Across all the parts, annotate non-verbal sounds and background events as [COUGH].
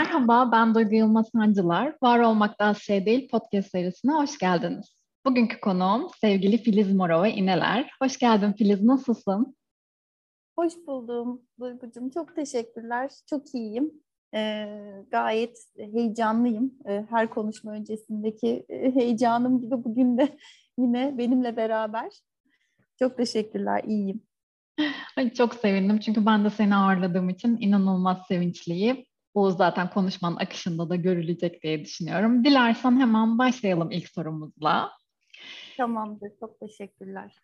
Merhaba, ben Duygu Yılmaz Sancılar. Var Olmak Daha Şey Değil podcast serisine hoş geldiniz. Bugünkü konuğum sevgili Filiz Moro ve İneler. Hoş geldin Filiz, nasılsın? Hoş buldum Duygucuğum. Çok teşekkürler. Çok iyiyim. Ee, gayet heyecanlıyım. Ee, her konuşma öncesindeki e, heyecanım gibi bugün de [LAUGHS] yine benimle beraber. Çok teşekkürler, iyiyim. Ay, çok sevindim çünkü ben de seni ağırladığım için inanılmaz sevinçliyim. Bu zaten konuşmanın akışında da görülecek diye düşünüyorum. Dilersen hemen başlayalım ilk sorumuzla. Tamamdır, çok teşekkürler.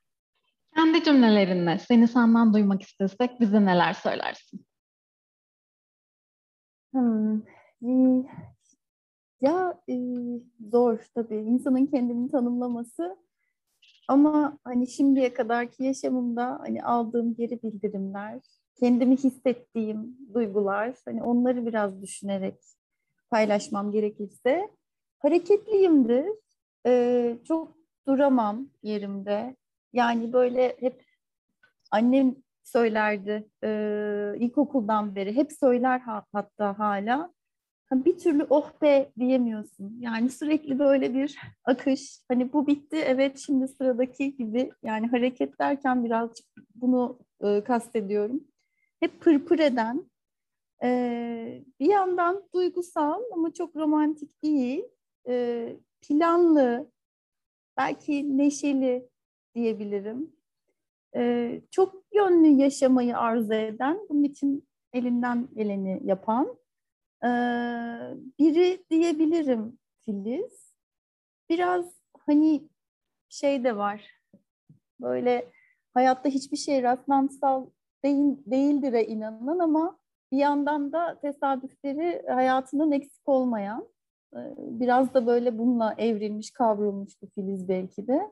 Kendi cümlelerinle seni senden duymak istesek bize neler söylersin? Hmm. Ya e, zor tabii insanın kendini tanımlaması ama hani şimdiye kadarki yaşamımda hani aldığım geri bildirimler, kendimi hissettiğim duygular, hani onları biraz düşünerek paylaşmam gerekirse hareketliyimdir. Ee, çok duramam yerimde. Yani böyle hep annem söylerdi e, ilkokuldan beri. Hep söyler hatta hala. Bir türlü oh be diyemiyorsun. Yani sürekli böyle bir akış. Hani bu bitti evet şimdi sıradaki gibi. Yani hareket derken birazcık bunu e, kastediyorum. Hep pırpır eden, e, bir yandan duygusal ama çok romantik değil, e, planlı, belki neşeli diyebilirim. E, çok yönlü yaşamayı arzu eden, bunun için elinden geleni yapan e, biri diyebilirim Filiz. Biraz hani şey de var, böyle hayatta hiçbir şey rastlantısal değil, değildir'e inanan ama bir yandan da tesadüfleri hayatından eksik olmayan, e, biraz da böyle bununla evrilmiş, kavrulmuş bir Filiz belki de.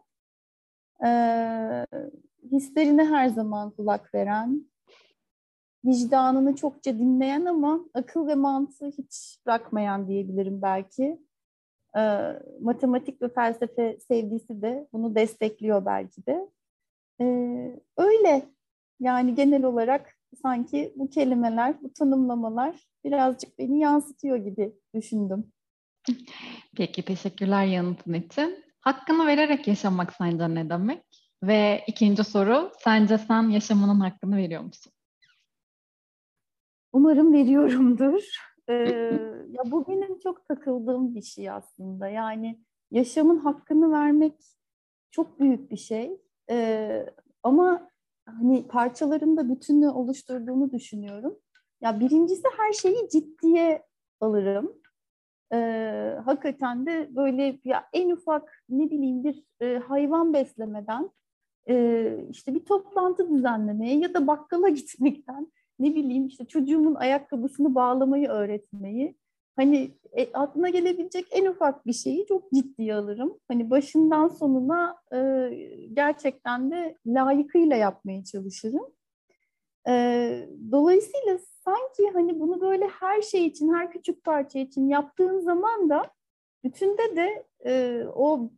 Ee, hislerine her zaman kulak veren, vicdanını çokça dinleyen ama akıl ve mantığı hiç bırakmayan diyebilirim belki. Ee, matematik ve felsefe sevgisi de bunu destekliyor belki de. Ee, öyle yani genel olarak sanki bu kelimeler, bu tanımlamalar birazcık beni yansıtıyor gibi düşündüm. Peki teşekkürler yanıtın için. Hakkını vererek yaşamak sence ne demek? Ve ikinci soru, sence sen yaşamının hakkını veriyor musun? Umarım veriyorumdur. [LAUGHS] Ee, ya bu benim çok takıldığım bir şey aslında. Yani yaşamın hakkını vermek çok büyük bir şey. Ee, ama hani parçaların da bütünü oluşturduğunu düşünüyorum. Ya birincisi her şeyi ciddiye alırım. Ee, hakikaten de böyle ya en ufak ne bileyim bir e, hayvan beslemeden e, işte bir toplantı düzenlemeye ya da bakkala [LAUGHS] gitmekten ne bileyim işte çocuğumun ayakkabısını bağlamayı öğretmeyi hani e, aklına gelebilecek en ufak bir şeyi çok ciddiye alırım. Hani başından sonuna e, gerçekten de layıkıyla yapmaya çalışırım. E, dolayısıyla sanki hani bunu böyle her şey için, her küçük parça için yaptığın zaman da bütünde de e, o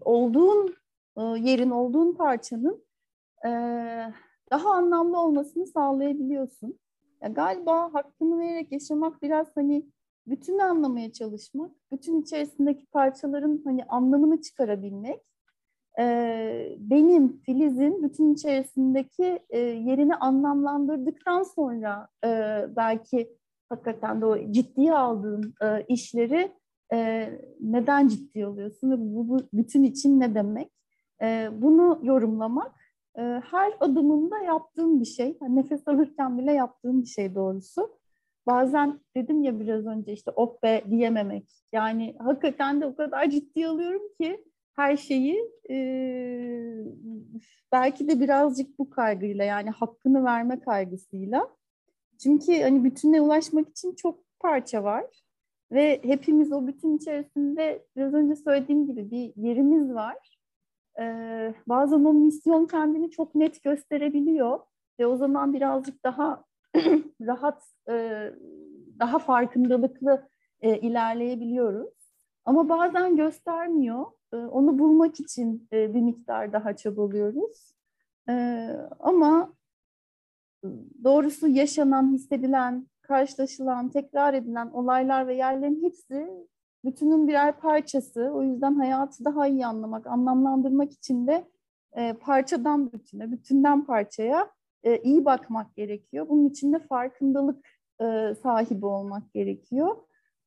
olduğun e, yerin, olduğun parçanın e, daha anlamlı olmasını sağlayabiliyorsun. Ya galiba hakkını vererek yaşamak biraz hani bütünü anlamaya çalışmak, bütün içerisindeki parçaların hani anlamını çıkarabilmek, e, benim Filiz'in bütün içerisindeki e, yerini anlamlandırdıktan sonra e, belki hakikaten de o ciddiye aldığın e, işleri e, neden ciddi alıyorsun ve bu, bu bütün için ne demek? E, bunu yorumlamak e, her adımında yaptığım bir şey. Yani nefes alırken bile yaptığım bir şey doğrusu bazen dedim ya biraz önce işte oh be diyememek. Yani hakikaten de o kadar ciddi alıyorum ki her şeyi e, belki de birazcık bu kaygıyla yani hakkını verme kaygısıyla. Çünkü hani bütüne ulaşmak için çok parça var ve hepimiz o bütün içerisinde biraz önce söylediğim gibi bir yerimiz var. Ee, bazen o misyon kendini çok net gösterebiliyor ve o zaman birazcık daha [LAUGHS] rahat, e, daha farkındalıklı e, ilerleyebiliyoruz. Ama bazen göstermiyor. E, onu bulmak için e, bir miktar daha çabalıyoruz. E, ama doğrusu yaşanan, hissedilen, karşılaşılan, tekrar edilen olaylar ve yerlerin hepsi bütünün birer parçası. O yüzden hayatı daha iyi anlamak, anlamlandırmak için de e, parçadan bütüne, bütünden parçaya e, iyi bakmak gerekiyor. Bunun için de farkındalık e, sahibi olmak gerekiyor.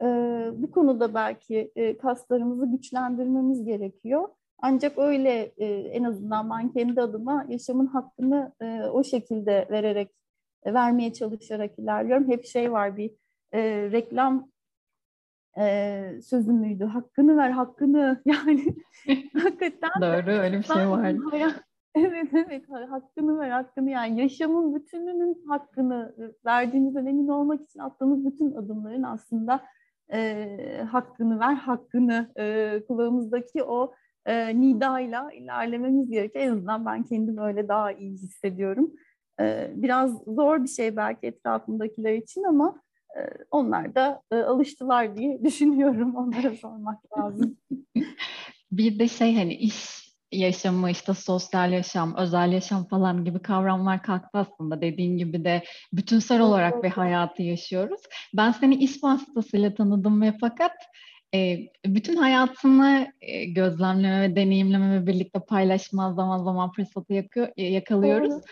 E, bu konuda belki e, kaslarımızı güçlendirmemiz gerekiyor. Ancak öyle e, en azından ben kendi adıma yaşamın hakkını e, o şekilde vererek, e, vermeye çalışarak ilerliyorum. Hep şey var bir e, reklam e, sözü müydü? Hakkını ver, hakkını. [LAUGHS] Yani [LAUGHS] hakikaten Doğru, öyle bir şey var. Evet, evet. Hakkını ver, hakkını. Yani yaşamın bütününün hakkını verdiğinizden emin olmak için attığınız bütün adımların aslında e, hakkını ver, hakkını e, kulağımızdaki o e, nidayla ilerlememiz gerekiyor. En azından ben kendimi öyle daha iyi hissediyorum. E, biraz zor bir şey belki etrafımdakiler için ama e, onlar da e, alıştılar diye [LAUGHS] düşünüyorum. Onlara sormak lazım. bir de şey hani iş yaşamı, işte sosyal yaşam, özel yaşam falan gibi kavramlar kalktı aslında. Dediğin gibi de bütünsel olarak bir hayatı yaşıyoruz. Ben seni iş vasıtasıyla tanıdım ve fakat e, bütün hayatını e, gözlemleme ve deneyimleme ve birlikte paylaşma zaman zaman fırsatı yakıyor, yakalıyoruz.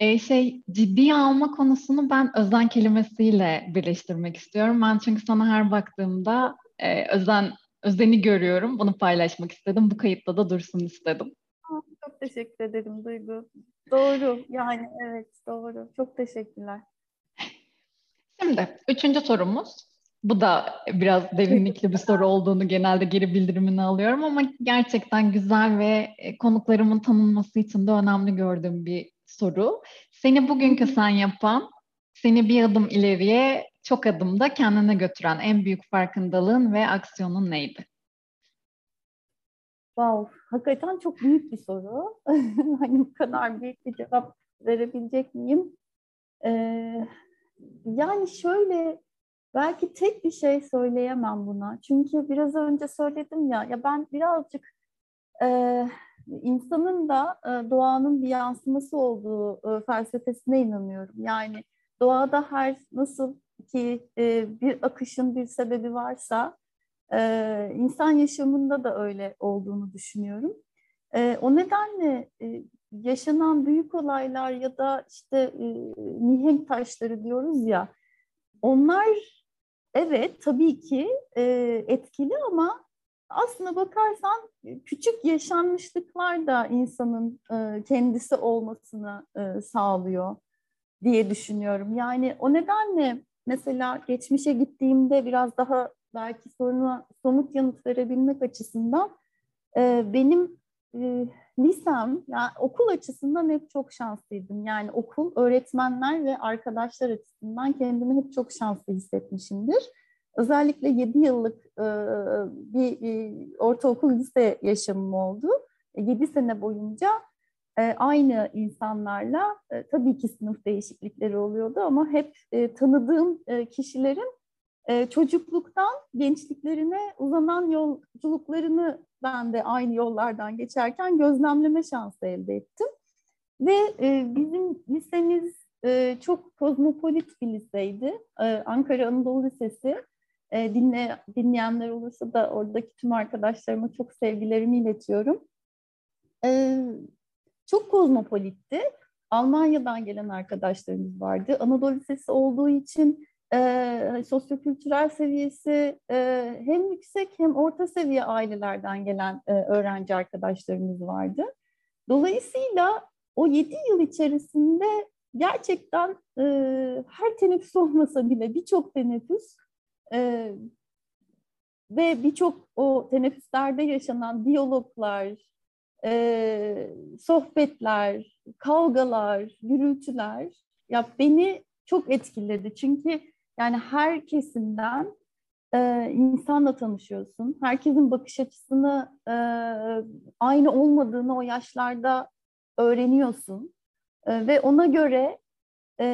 E, şey ciddiye alma konusunu ben özen kelimesiyle birleştirmek istiyorum. Ben çünkü sana her baktığımda e, özen özeni görüyorum. Bunu paylaşmak istedim. Bu kayıtta da dursun istedim. Çok teşekkür ederim Duygu. Doğru. Yani evet doğru. Çok teşekkürler. Şimdi üçüncü sorumuz. Bu da biraz derinlikli bir soru olduğunu genelde geri bildirimini alıyorum ama gerçekten güzel ve e, konuklarımın tanınması için de önemli gördüğüm bir soru. Seni bugünkü sen yapan, seni bir adım ileriye çok adımda kendine götüren en büyük farkındalığın ve aksiyonun neydi? Wow, hakikaten çok büyük bir soru. [LAUGHS] hani bu kadar büyük bir cevap verebilecek miyim? Ee, yani şöyle belki tek bir şey söyleyemem buna. Çünkü biraz önce söyledim ya, ya ben birazcık e, insanın da e, doğanın bir yansıması olduğu e, felsefesine inanıyorum. Yani doğada her nasıl ki e, bir akışın bir sebebi varsa e, insan yaşamında da öyle olduğunu düşünüyorum. E, o nedenle e, yaşanan büyük olaylar ya da işte e, mihenk taşları diyoruz ya onlar evet tabii ki e, etkili ama aslına bakarsan küçük yaşanmışlıklar da insanın e, kendisi olmasını e, sağlıyor diye düşünüyorum. Yani o nedenle mesela geçmişe gittiğimde biraz daha belki soruna somut yanıt verebilmek açısından e, benim e, lisem, yani okul açısından hep çok şanslıydım. Yani okul, öğretmenler ve arkadaşlar açısından kendimi hep çok şanslı hissetmişimdir. Özellikle 7 yıllık e, bir e, ortaokul lise yaşamım oldu. 7 sene boyunca e, aynı insanlarla e, tabii ki sınıf değişiklikleri oluyordu ama hep e, tanıdığım e, kişilerin çocukluktan gençliklerine uzanan yolculuklarını ben de aynı yollardan geçerken gözlemleme şansı elde ettim. Ve bizim lisemiz çok kozmopolit bir liseydi. Ankara Anadolu Lisesi. Dinle, dinleyenler olursa da oradaki tüm arkadaşlarıma çok sevgilerimi iletiyorum. Çok kozmopolitti. Almanya'dan gelen arkadaşlarımız vardı. Anadolu Lisesi olduğu için e, sosyokültürel seviyesi e, hem yüksek hem orta seviye ailelerden gelen e, öğrenci arkadaşlarımız vardı. Dolayısıyla o yedi yıl içerisinde gerçekten e, her teneffüs [LAUGHS] olmasa bile birçok teneffüs e, ve birçok o teneffüslerde yaşanan diyaloglar, e, sohbetler, kavgalar, gürültüler ya beni çok etkiledi. Çünkü yani her kesimden e, insanla tanışıyorsun. Herkesin bakış açısını e, aynı olmadığını o yaşlarda öğreniyorsun. E, ve ona göre e,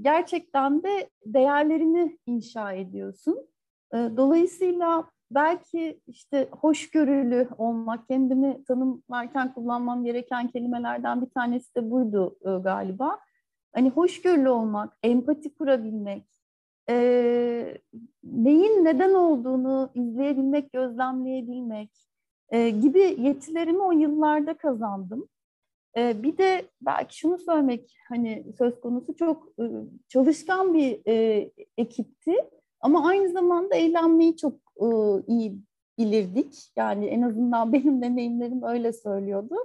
gerçekten de değerlerini inşa ediyorsun. E, dolayısıyla belki işte hoşgörülü olmak, kendimi tanımlarken kullanmam gereken kelimelerden bir tanesi de buydu e, galiba. Hani hoşgörülü olmak, empati kurabilmek, e, neyin neden olduğunu izleyebilmek, gözlemleyebilmek e, gibi yetilerimi o yıllarda kazandım. E, bir de belki şunu söylemek hani söz konusu çok e, çalışkan bir e, ekipti ama aynı zamanda eğlenmeyi çok e, iyi bilirdik. Yani en azından [LAUGHS] benim deneyimlerim öyle söylüyordu.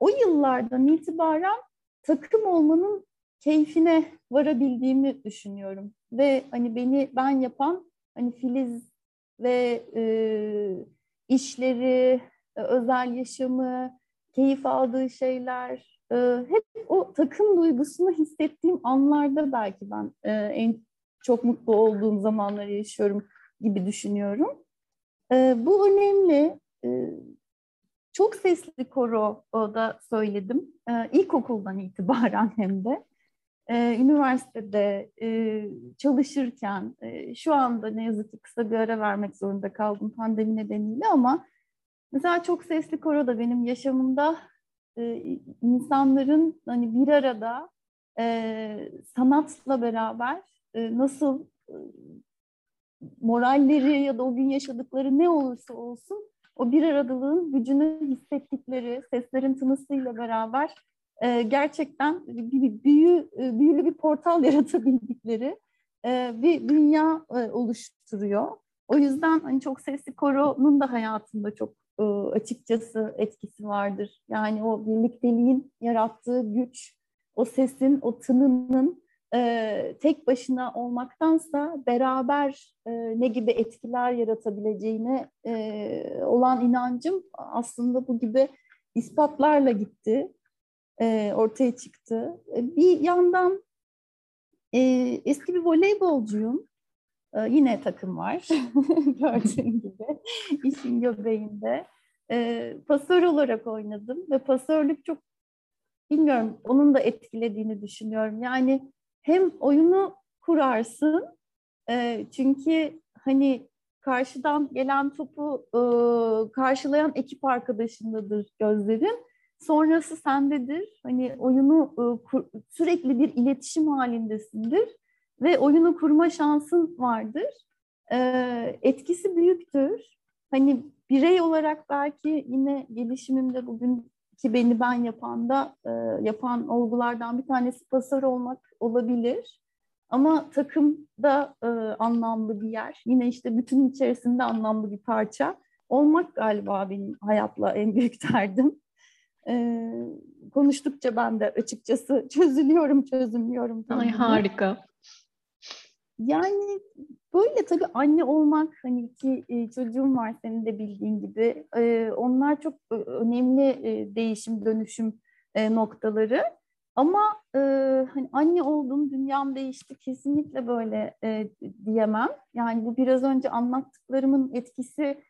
O yıllardan itibaren takım olmanın keyfine varabildiğimi düşünüyorum. Ve hani beni ben yapan hani Filiz ve e, işleri, e, özel yaşamı, keyif aldığı şeyler, e, hep o takım duygusunu hissettiğim anlarda belki ben e, en çok mutlu olduğum zamanları yaşıyorum gibi düşünüyorum. E, bu önemli. E, çok sesli koro da söyledim. E, ilkokuldan itibaren hem de. E, üniversitede e, çalışırken, e, şu anda ne yazık ki kısa bir ara vermek zorunda kaldım pandemi nedeniyle ama mesela çok sesli koro da benim yaşamımda e, insanların hani bir arada e, sanatla beraber nasıl e, moralleri ya da o gün yaşadıkları ne olursa olsun o bir aradalığın gücünü hissettikleri seslerin tınısıyla beraber e, gerçekten bir büyü, e, büyülü bir portal [LAUGHS] yaratabildikleri e, bir dünya e, oluşturuyor. O yüzden hani çok sesli koronun da hayatımda çok e, açıkçası etkisi vardır. Yani o birlikteliğin yarattığı güç, o sesin, o tınının e, tek başına olmaktansa beraber e, ne gibi etkiler yaratabileceğine e, olan inancım aslında bu gibi ispatlarla gitti, e, ortaya çıktı. E, bir yandan e, eski bir voleybolcuyum. E, yine takım var [LAUGHS] gördüğün [LAUGHS] gibi işin göbeğinde. E, pasör olarak oynadım ve pasörlük çok bilmiyorum onun da etkilediğini düşünüyorum. Yani hem oyunu kurarsın e, çünkü hani karşıdan gelen topu e, karşılayan ekip arkadaşındadır gözlerin. Sonrası sendedir. Hani oyunu e, kur, sürekli bir iletişim halindesindir ve oyunu kurma şansın vardır. E, etkisi büyüktür. Hani birey olarak belki yine gelişimimde bugün ki beni ben yapan da e, yapan olgulardan bir tanesi pasör olmak olabilir. Ama takım da e, anlamlı bir yer. Yine işte bütün içerisinde anlamlı bir parça. Olmak galiba benim hayatla en büyük [LAUGHS] derdim. E, konuştukça ben de açıkçası çözülüyorum, çözümlüyorum. Ay harika. Yani böyle tabii anne olmak hani iki e, çocuğum var senin de bildiğin gibi e, onlar çok e, önemli değişim dönüşüm noktaları. Ama hani anne oldum dünyam değişti kesinlikle böyle diyemem. Yani bu biraz önce anlattıklarımın etkisi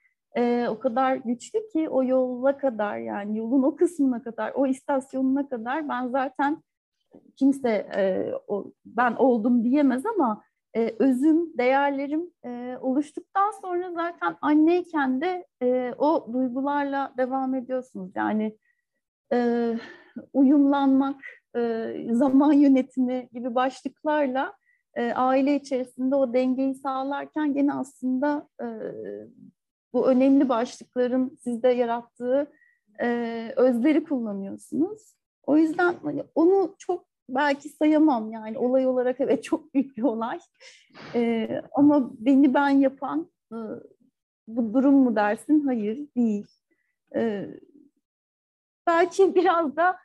o kadar güçlü ki o yola kadar yani yolun o kısmına kadar o istasyonuna kadar ben zaten kimse ben oldum diyemez ama e, özüm, değerlerim e, oluştuktan sonra zaten anneyken de e, o duygularla devam ediyorsunuz. Yani e, uyumlanmak, e, zaman yönetimi gibi başlıklarla e, aile içerisinde o dengeyi sağlarken gene aslında e, bu önemli başlıkların sizde yarattığı e, özleri kullanıyorsunuz. O yüzden hani onu çok belki sayamam yani olay olarak [LAUGHS] evet çok büyük bir olay. E, ama beni ben yapan e, bu durum mu dersin? Hayır değil. E, belki [LAUGHS] biraz da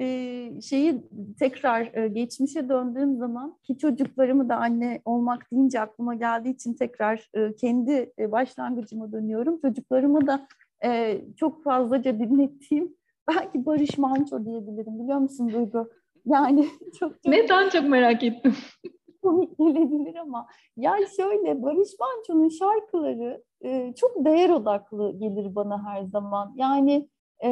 e, şeyi tekrar e, geçmişe döndüğüm zaman ki çocuklarımı da anne olmak deyince aklıma geldiği için tekrar e, kendi e, başlangıcıma dönüyorum. Çocuklarımı da e, çok fazlaca dinlettiğim belki Barış Manço diyebilirim biliyor musun Duygu? Yani [LAUGHS] çok, çok Neden çok merak ettim. [LAUGHS] komik gelebilir ama yani şöyle Barış Manço'nun şarkıları e, çok değer odaklı gelir bana her zaman. Yani e,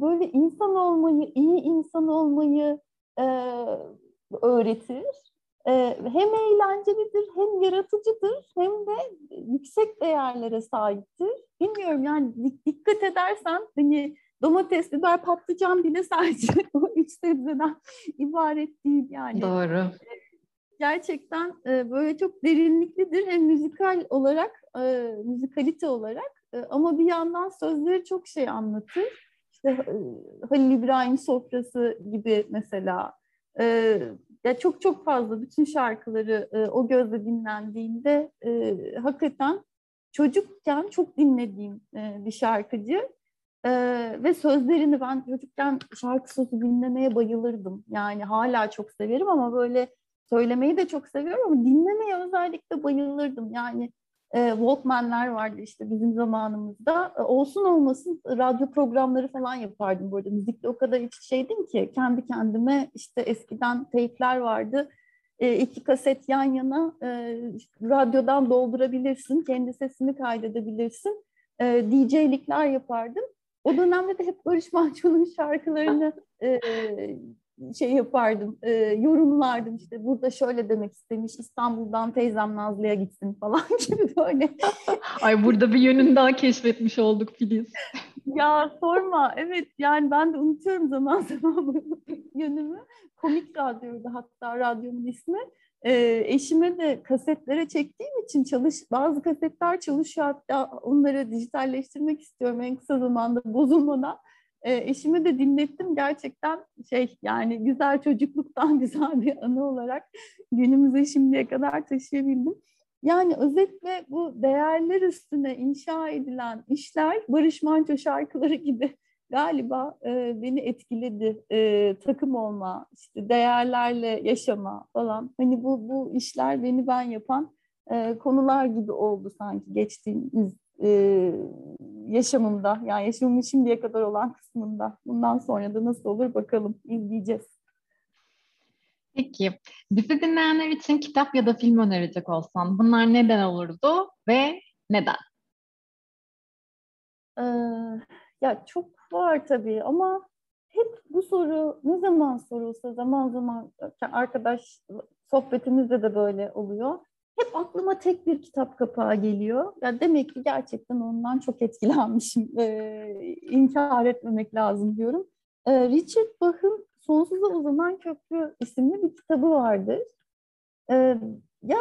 böyle insan olmayı, iyi insan olmayı e, öğretir. E, hem eğlencelidir, hem yaratıcıdır, hem de yüksek değerlere sahiptir. Bilmiyorum yani dikkat edersen hani domates, biber, patlıcan bile [LAUGHS] sadece o üç sebzeden ibaret değil yani. Doğru. gerçekten e, böyle çok derinliklidir hem müzikal olarak, e, müzikalite olarak e, ama bir yandan sözleri çok şey anlatır. İşte Halil İbrahim Sofrası gibi mesela e, ya çok çok fazla bütün şarkıları e, o gözle dinlendiğinde e, hakikaten çocukken çok dinlediğim e, bir şarkıcı. Ee, ve sözlerini ben çocukken şarkı sözü dinlemeye bayılırdım. Yani hala çok severim ama böyle söylemeyi de çok seviyorum ama dinlemeye özellikle bayılırdım. Yani e, Walkman'ler vardı işte bizim zamanımızda. E, olsun olmasın radyo programları falan yapardım bu arada. Müzikle o kadar iç şeydim ki kendi kendime işte eskiden teypler vardı. E, iki kaset yan yana e, radyodan doldurabilirsin. Kendi sesini kaydedebilirsin. E, DJ'likler yapardım. O dönemde de hep Barış Manço'nun şarkılarını [LAUGHS] e, şey yapardım, e, yorumlardım işte burada şöyle demek istemiş, İstanbul'dan teyzem Nazlı'ya gitsin falan [LAUGHS] gibi böyle. [LAUGHS] Ay burada bir yönünü daha keşfetmiş olduk Filiz. ya sorma, evet yani ben de unutuyorum zaman zaman bu yönümü. Komik radyoydu hatta radyomun ismi. E, eşime de kasetlere çektiğim için çalış bazı kasetler çalışıyor hatta onları dijitalleştirmek istiyorum en kısa zamanda bozulmadan. E, eşime de dinlettim gerçekten şey yani güzel çocukluktan [LAUGHS] güzel bir anı olarak günümüze şimdiye kadar taşıyabildim. Yani özetle bu değerler üstüne inşa edilen işler Barış Manço şarkıları gibi galiba e, beni etkiledi. E, takım olma, işte değerlerle yaşama falan. Hani bu bu işler beni ben yapan e, konular gibi oldu sanki geçtiğimiz e, yaşamımda. Yani yaşamımın şimdiye kadar olan kısmında. Bundan sonra da nasıl olur bakalım izleyeceğiz. Peki, bizi dinleyenler için kitap ya da film önerecek olsan bunlar neden olurdu ve neden? Ee, ya çok var tabii ama hep bu soru ne zaman sorulsa zaman zaman arkadaş sohbetimizde de böyle oluyor. Hep aklıma tek bir kitap kapağı geliyor. Ya demek ki gerçekten ondan çok etkilenmişim. Ee, inkar etmemek lazım diyorum. Ee, Richard Bach'ın Sonsuza Uzanan Köprü isimli bir kitabı vardır. Ee, ya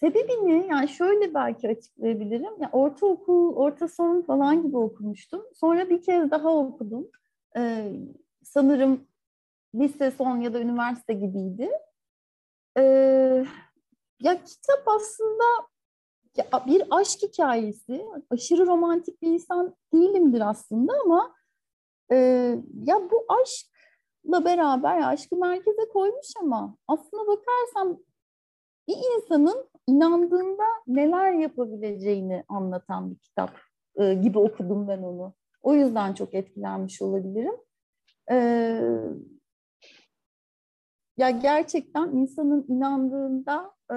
Sebebini yani şöyle belki açıklayabilirim. Ya ortaokul, orta son falan gibi okumuştum. Sonra bir kez daha okudum. Ee, sanırım lise son ya da üniversite gibiydi. Ee, ya kitap aslında ya bir aşk hikayesi. Aşırı romantik bir insan değilimdir aslında ama e, ya bu aşkla beraber aşkı merkeze koymuş ama aslına bakarsam bir insanın inandığında neler yapabileceğini anlatan bir kitap e, gibi okudum ben onu. O yüzden çok etkilenmiş olabilirim. E, ya gerçekten insanın inandığında e,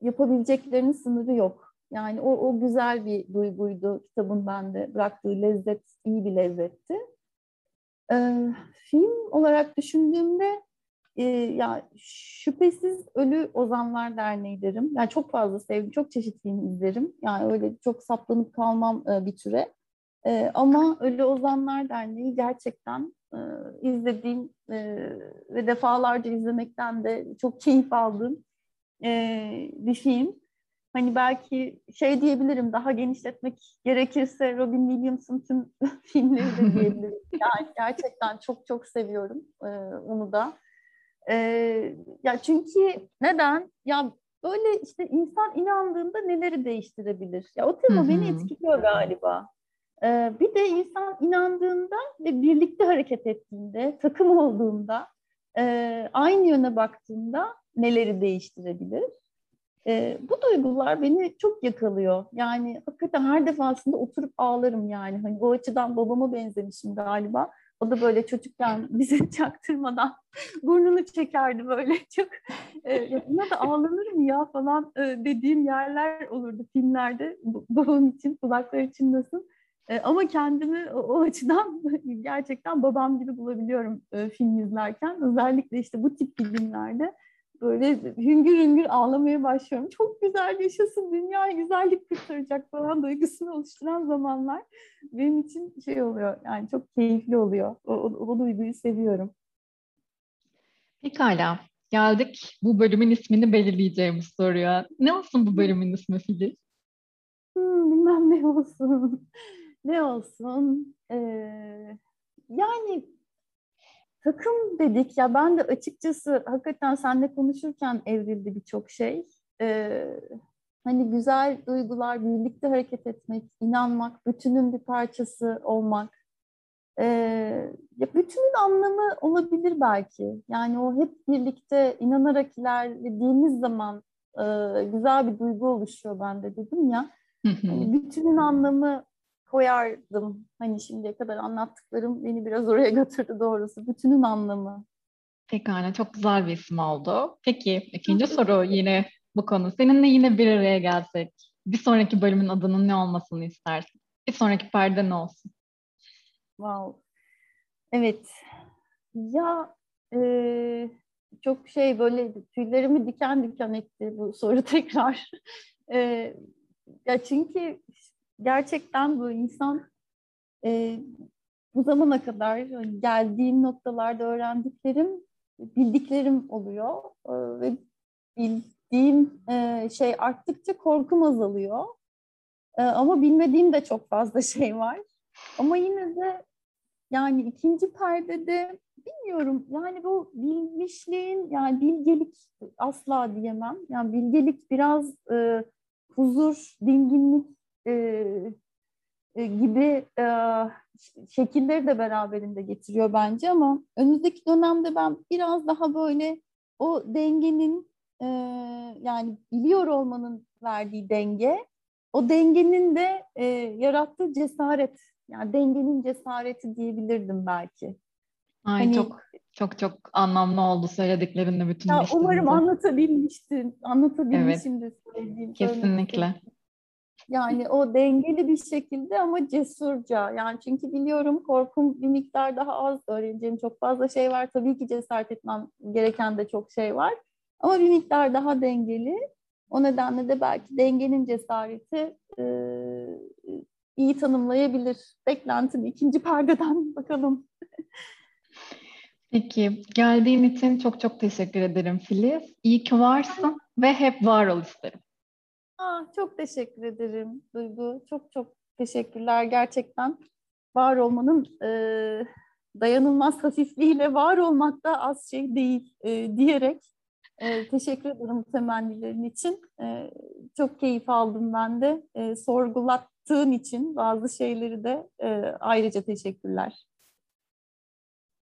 yapabileceklerinin sınırı yok. Yani o, o güzel bir duyguydu kitabın bende bıraktığı lezzet iyi bir lezzetti. E, film olarak düşündüğümde e, ya şüphesiz Ölü Ozanlar Derneği derim. Yani çok fazla sevdim, çok çeşit film izlerim. Yani öyle çok saplanıp kalmam e, bir türe. E, ama Ölü Ozanlar Derneği gerçekten e, izlediğim e, ve defalarca izlemekten de çok keyif aldığım e, bir film. Hani belki şey diyebilirim, daha genişletmek gerekirse Robin Williams'ın tüm [LAUGHS] filmleri de diyebilirim. [LAUGHS] Yani gerçekten çok çok seviyorum e, onu da. Ya çünkü neden? Ya böyle işte insan inandığında neleri değiştirebilir? Ya o tema beni etkiliyor galiba. Ee, bir de insan inandığında ve birlikte hareket ettiğinde, takım olduğunda, e, aynı yöne baktığında neleri değiştirebilir? E, bu duygular beni çok yakalıyor. Yani hakikaten her defasında oturup ağlarım yani. Hani o açıdan babama benzemişim galiba. O da böyle çocukken bizi [LAUGHS] çaktırmadan [LAUGHS] burnunu çekerdi böyle çok. E, buna da ağlanır mı ya falan e, dediğim yerler olurdu filmlerde. Babam için, kulaklar için nasıl. E, ama kendimi o, o açıdan [LAUGHS] gerçekten babam gibi bulabiliyorum e, film izlerken. Özellikle işte bu tip filmlerde böyle hüngür hüngür ağlamaya başlıyorum. Çok güzel yaşasın dünya güzellik kurtaracak falan duygusunu oluşturan zamanlar benim için şey oluyor yani çok keyifli oluyor. O, o, o duyguyu seviyorum. Pekala. geldik bu bölümün ismini belirleyeceğimiz soruya. Ne olsun bu bölümün ismi Filiz? Hmm, bilmem ne olsun. [LAUGHS] ne olsun? Ee, yani takım dedik ya ben de açıkçası hakikaten seninle konuşurken evrildi birçok şey. Ee, hani güzel duygular, birlikte hareket etmek, inanmak, bütünün bir parçası olmak. Ee, ya bütünün anlamı olabilir belki. Yani o hep birlikte inanarak ilerlediğimiz zaman e, güzel bir duygu oluşuyor bende dedim ya. hani bütünün anlamı koyardım. Hani şimdiye kadar anlattıklarım beni biraz oraya götürdü doğrusu. Bütünün anlamı. Pekala çok güzel bir isim oldu. Peki ikinci soru yine bu konu. Seninle yine bir araya gelsek bir sonraki bölümün adının ne olmasını istersin? Bir sonraki perde ne olsun? Wow. Evet. Ya e, çok şey böyle tüylerimi diken diken etti bu soru tekrar. [LAUGHS] e, ya çünkü gerçekten bu insan e, bu zamana kadar hani geldiğim noktalarda öğrendiklerim, bildiklerim oluyor e, ve bildiğim e, şey arttıkça korkum azalıyor. E, ama bilmediğim de çok fazla [LAUGHS] şey var. Ama yine de yani ikinci perdede bilmiyorum yani bu bilmişliğin yani bilgelik asla diyemem. Yani bilgelik biraz e, huzur, dinginlik e, e, gibi e, şekilleri de beraberinde getiriyor bence ama önümüzdeki dönemde ben biraz daha böyle o dengenin e, yani biliyor olmanın verdiği denge o dengenin de e, yarattığı cesaret yani dengenin cesareti diyebilirdim belki. Ay hani, çok çok çok anlamlı oldu söylediklerinle bütün ya Umarım anlatabilmiştin. Anlatabilmişimdir evet, söylediğim. Kesinlikle. Yani o dengeli bir şekilde ama cesurca. Yani çünkü biliyorum korkum bir miktar daha az öğreneceğim çok fazla şey var. Tabii ki cesaret etmem gereken de çok şey var. Ama bir miktar daha dengeli. O nedenle de belki dengenin cesareti e, iyi tanımlayabilir. Beklentim ikinci perdeden [LAUGHS] bakalım. Peki, geldiğin için çok çok teşekkür ederim Filiz. İyi ki varsın ve hep var ol isterim. Aa, çok teşekkür ederim Duygu. Çok çok teşekkürler gerçekten. Var olmanın e, dayanılmaz hafifliğiyle var olmak da az şey değil e, diyerek e, teşekkür ederim temennilerin için. E, çok keyif aldım ben de. E, sorgulattığın için bazı şeyleri de e, ayrıca teşekkürler.